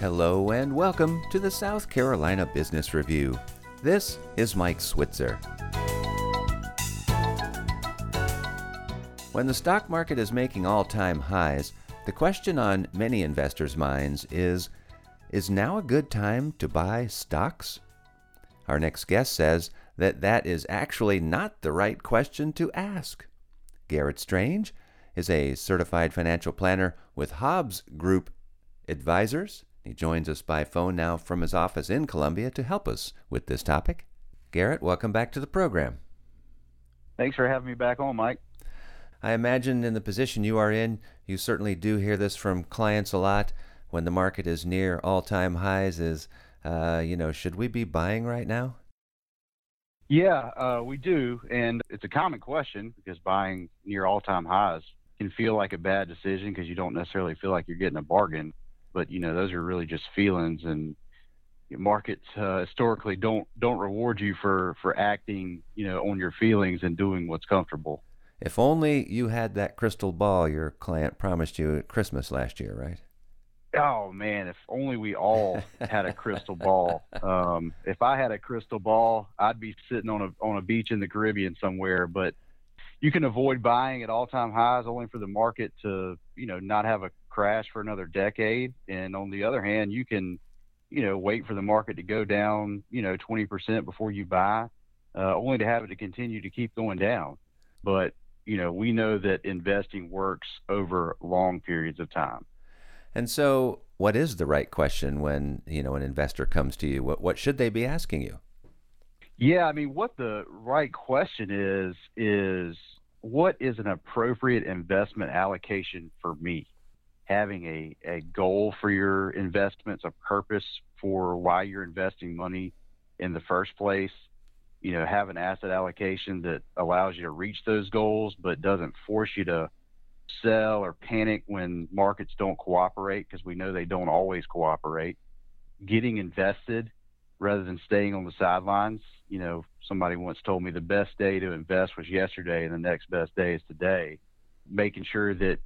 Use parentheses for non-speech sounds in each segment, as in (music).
Hello and welcome to the South Carolina Business Review. This is Mike Switzer. When the stock market is making all time highs, the question on many investors' minds is Is now a good time to buy stocks? Our next guest says that that is actually not the right question to ask. Garrett Strange is a certified financial planner with Hobbs Group Advisors. He joins us by phone now from his office in Columbia to help us with this topic. Garrett, welcome back to the program. Thanks for having me back on, Mike. I imagine in the position you are in, you certainly do hear this from clients a lot when the market is near all time highs is, uh, you know, should we be buying right now? Yeah, uh, we do. And it's a common question because buying near all time highs can feel like a bad decision because you don't necessarily feel like you're getting a bargain. But, you know, those are really just feelings and markets uh, historically don't don't reward you for for acting you know on your feelings and doing what's comfortable if only you had that crystal ball your client promised you at christmas last year right Oh man, if only we all had a crystal (laughs) ball. Um, if I had a crystal ball, I'd be sitting on a on a beach in the Caribbean somewhere. But you can avoid buying at all time highs only for the market to you know not have a crash for another decade. And on the other hand, you can you know wait for the market to go down you know 20% before you buy, uh, only to have it to continue to keep going down. But you know we know that investing works over long periods of time. And so, what is the right question when you know an investor comes to you? What what should they be asking you? Yeah, I mean, what the right question is is what is an appropriate investment allocation for me? Having a, a goal for your investments, a purpose for why you're investing money in the first place. You know, have an asset allocation that allows you to reach those goals, but doesn't force you to sell or panic when markets don't cooperate because we know they don't always cooperate. Getting invested rather than staying on the sidelines. You know, somebody once told me the best day to invest was yesterday and the next best day is today. Making sure that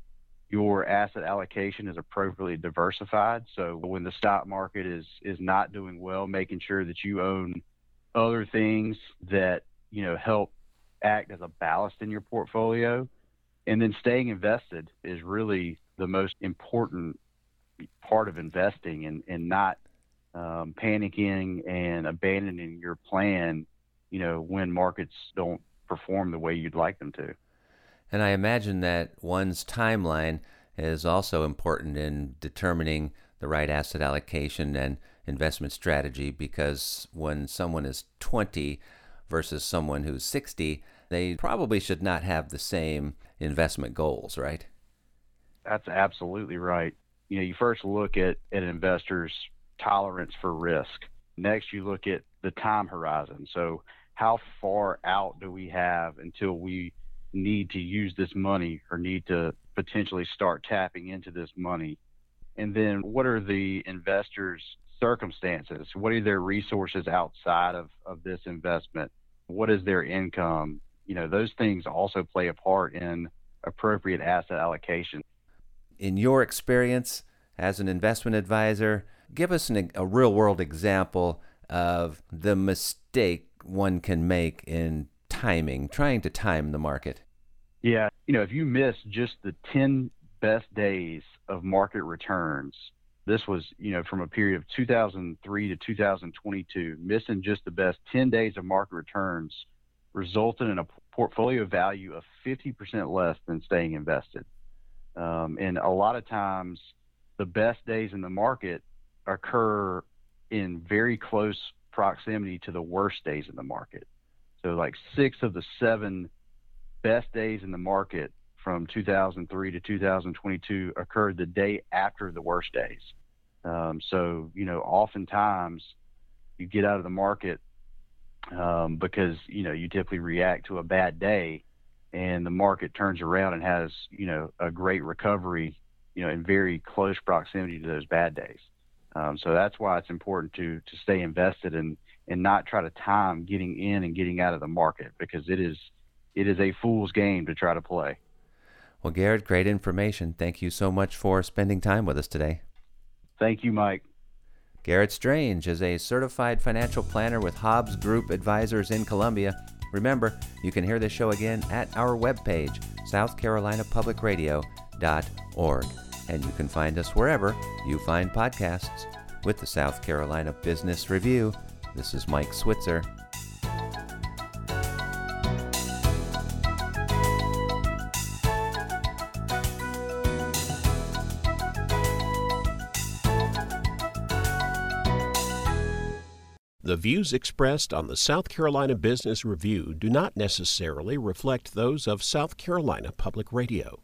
your asset allocation is appropriately diversified. So when the stock market is is not doing well, making sure that you own other things that, you know, help act as a ballast in your portfolio and then staying invested is really the most important part of investing and, and not um, panicking and abandoning your plan, you know, when markets don't perform the way you'd like them to. And I imagine that one's timeline is also important in determining the right asset allocation and investment strategy because when someone is 20 versus someone who's 60, they probably should not have the same investment goals, right? That's absolutely right. You know, you first look at, an investor's tolerance for risk. Next, you look at the time horizon. So, how far out do we have until we need to use this money or need to potentially start tapping into this money? And then, what are the investors' circumstances? What are their resources outside of, of this investment? What is their income? You know, those things also play a part in appropriate asset allocation. In your experience as an investment advisor, give us an, a real world example of the mistake one can make in timing, trying to time the market. Yeah, you know, if you miss just the 10 best days of market returns, this was, you know, from a period of 2003 to 2022, missing just the best 10 days of market returns resulted in a portfolio value of 50% less than staying invested. Um, and a lot of times, the best days in the market occur in very close proximity to the worst days in the market. So, like six of the seven best days in the market from 2003 to 2022 occurred the day after the worst days. Um, so, you know, oftentimes you get out of the market um, because you know you typically react to a bad day, and the market turns around and has you know a great recovery, you know, in very close proximity to those bad days. Um, so that's why it's important to to stay invested and and not try to time getting in and getting out of the market because it is it is a fool's game to try to play. Well, Garrett, great information. Thank you so much for spending time with us today. Thank you, Mike. Garrett Strange is a certified financial planner with Hobbs Group Advisors in Columbia. Remember, you can hear this show again at our webpage, southcarolinapublicradio.org. And you can find us wherever you find podcasts. With the South Carolina Business Review, this is Mike Switzer. The views expressed on the South Carolina Business Review do not necessarily reflect those of South Carolina Public Radio.